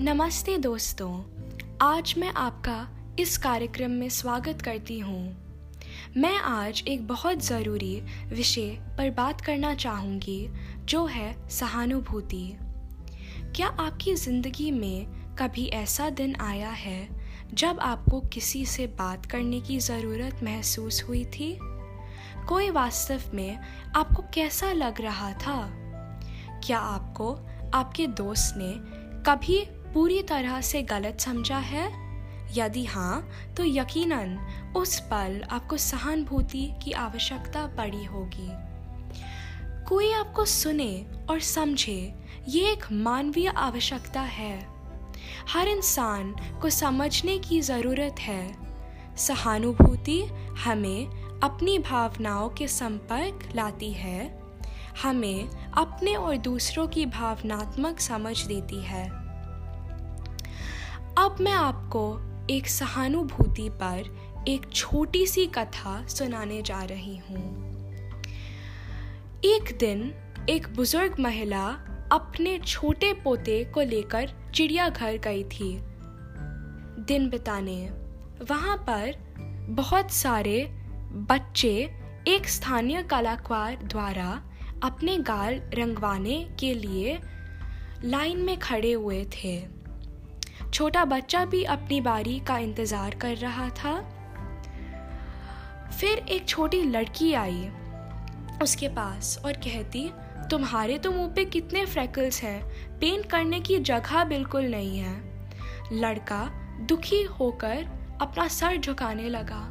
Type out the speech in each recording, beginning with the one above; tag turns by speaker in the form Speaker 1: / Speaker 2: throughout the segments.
Speaker 1: नमस्ते दोस्तों, आज मैं आपका इस कार्यक्रम में स्वागत करती हूँ। मैं आज एक बहुत ज़रूरी विषय पर बात करना चाहूँगी, जो है सहानुभूति। क्या आपकी ज़िंदगी में कभी ऐसा दिन आया है, जब आपको किसी से बात करने की ज़रूरत महसूस हुई थी? कोई वास्तव में आपको कैसा लग रहा था? क्या आपको, आपके दोस्त ने कभी पूरी तरह से गलत समझा है? यदि हाँ तो यकीनन उस पल आपको सहानुभूति की आवश्यकता पड़ी होगी। कोई आपको सुने और समझे, ये एक मानवीय आवश्यकता है। हर इंसान को समझने की ज़रूरत है। सहानुभूति हमें अपनी भावनाओं के संपर्क लाती है। हमें अपने और दूसरों की भावनात्मक समझ देती है। अब मैं आपको एक सहानुभूति पर एक छोटी सी कथा सुनाने जा रही हूँ। एक दिन एक बुज़ुर्ग महिला अपने छोटे पोते को लेकर चिड़ियाघर गई थी। दिन बिताने, वहाँ पर बहुत सारे बच्चे एक स्थानीय कलाकार द्वारा अपने गाल रंगवाने के लिए लाइन में खड़े हुए थे। छोटा बच्चा भी अपनी बारी का इंतज़ार कर रहा था। फिर एक छोटी लड़की आई उसके पास और कहती, तुम्हारे तो मुँह पे कितने फ्रैकल्स हैं। पेंट करने की जगह बिल्कुल नहीं है। लड़का दुखी होकर अपना सर झुकाने लगा।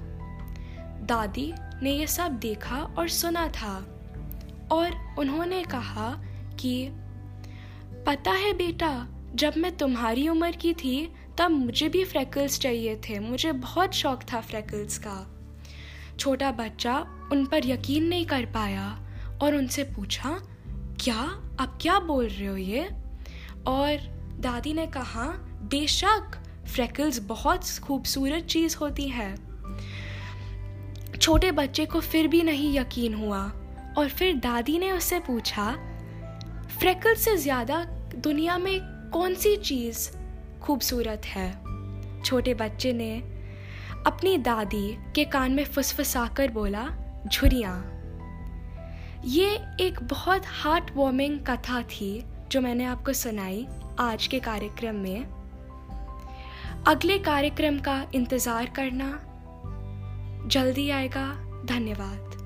Speaker 1: दादी ने यह सब देखा और सुना था। और उन्होंने कहा कि, पता है बेटा, जब मैं तुम्हारी उम्र की थी, तब मुझे भी फ्रैकल्स चाहिए थे। मुझे बहुत शौक था फ्रैकल्स का। छोटा बच्चा उन पर यकीन नहीं कर पाया और उनसे पूछा, क्या? आप क्या बोल रहे हो ये? और दादी ने कहा, बेशक फ्रैकल्स बहुत खूबसूरत चीज़ होती है। छोटे बच्चे को फिर भी नहीं यकीन हुआ। और फिर दादी ने उससे पूछा, फ्रैकल से ज़्यादा दुनिया में कौन सी चीज़ खूबसूरत है? छोटे बच्चे ने अपनी दादी के कान में फुसफुसाकर बोला, झुरियाँ। ये एक बहुत हार्ट वार्मिंग कथा थी जो मैंने आपको सुनाई आज के कार्यक्रम में। अगले कार्यक्रम का इंतज़ार करना जल्दी आएगा। धन्यवाद।